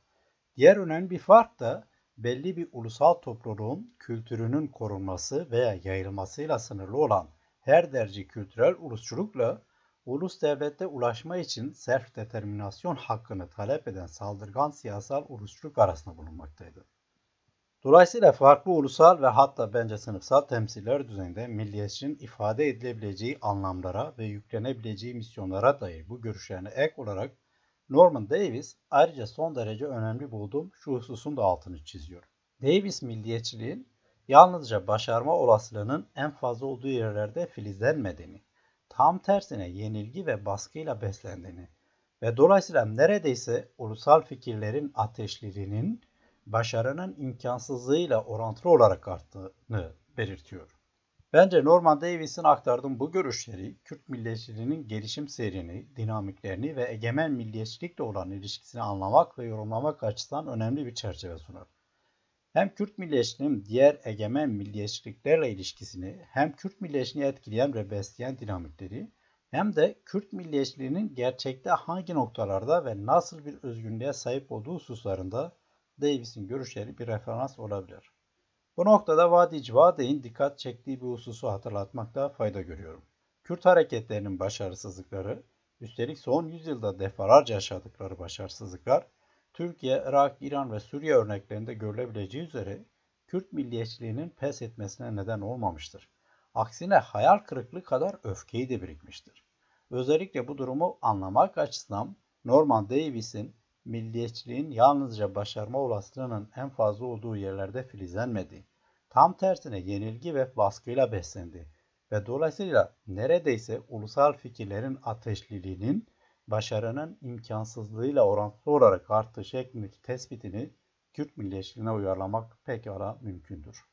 Diğer önemli bir fark da belli bir ulusal topluluğun kültürünün korunması veya yayılmasıyla sınırlı olan her derece kültürel ulusçulukla ulus devlette ulaşma için self determinasyon hakkını talep eden saldırgan siyasal ulusçuluk arasında bulunmaktaydı. Dolayısıyla farklı ulusal ve hatta bence sınıfsal temsiller düzeyinde milliyetçinin ifade edilebileceği anlamlara ve yüklenebileceği misyonlara dair bu görüşlerine ek olarak Norman Davis ayrıca son derece önemli bulduğum şu hususun da altını çiziyor. Davis milliyetçiliğin yalnızca başarma olasılığının en fazla olduğu yerlerde filizlenmediğini, tam tersine yenilgi ve baskıyla beslendiğini ve dolayısıyla neredeyse ulusal fikirlerin ateşlerinin başarının imkansızlığıyla orantılı olarak arttığını belirtiyor. Bence Norman Davis'in aktardığım bu görüşleri Kürt milliyetçiliğinin gelişim seyrini, dinamiklerini ve egemen milliyetçilikle olan ilişkisini anlamak ve yorumlamak açısından önemli bir çerçeve sunar. Hem Kürt milliyetçiliğinin diğer egemen milliyetçiliklerle ilişkisini, hem Kürt milliyetçiliğini etkileyen ve besleyen dinamikleri, hem de Kürt milliyetçiliğinin gerçekte hangi noktalarda ve nasıl bir özgünlüğe sahip olduğu hususlarında Davis'in görüşleri bir referans olabilir. Bu noktada Vadi Civadey'in dikkat çektiği bir hususu hatırlatmakta fayda görüyorum. Kürt hareketlerinin başarısızlıkları, üstelik son yüzyılda defalarca yaşadıkları başarısızlıklar, Türkiye, Irak, İran ve Suriye örneklerinde görülebileceği üzere Kürt milliyetçiliğinin pes etmesine neden olmamıştır. Aksine hayal kırıklığı kadar öfkeyi de birikmiştir. Özellikle bu durumu anlamak açısından Norman Davis'in milliyetçiliğin yalnızca başarma olasılığının en fazla olduğu yerlerde filizlenmedi. Tam tersine yenilgi ve baskıyla beslendi ve dolayısıyla neredeyse ulusal fikirlerin ateşliliğinin başarının imkansızlığıyla orantılı olarak arttığı şeklindeki tespitini Kürt milliyetçiliğine uyarlamak pekala mümkündür.